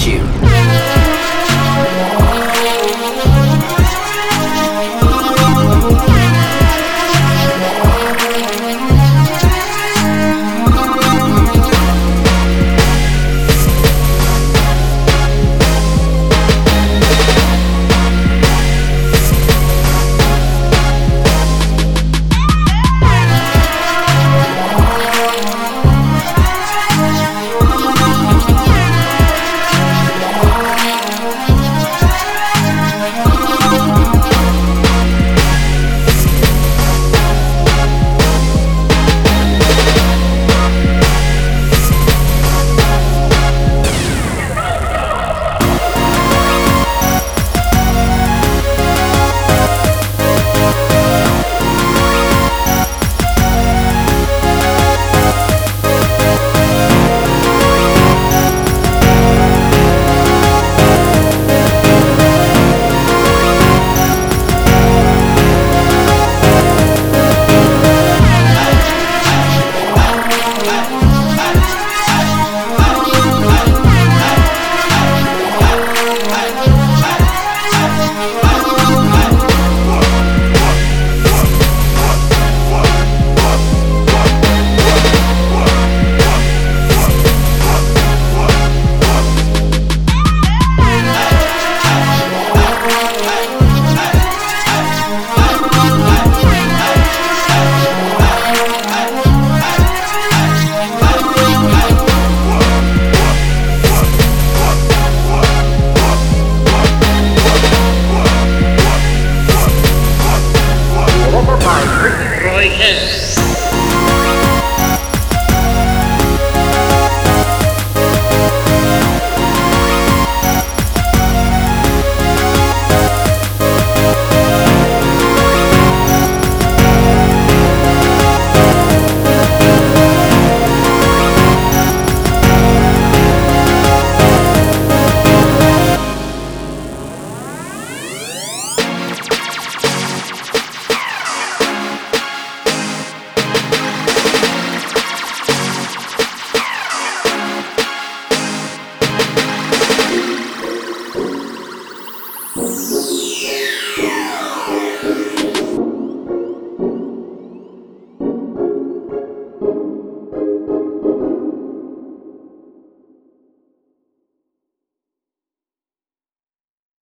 you. Música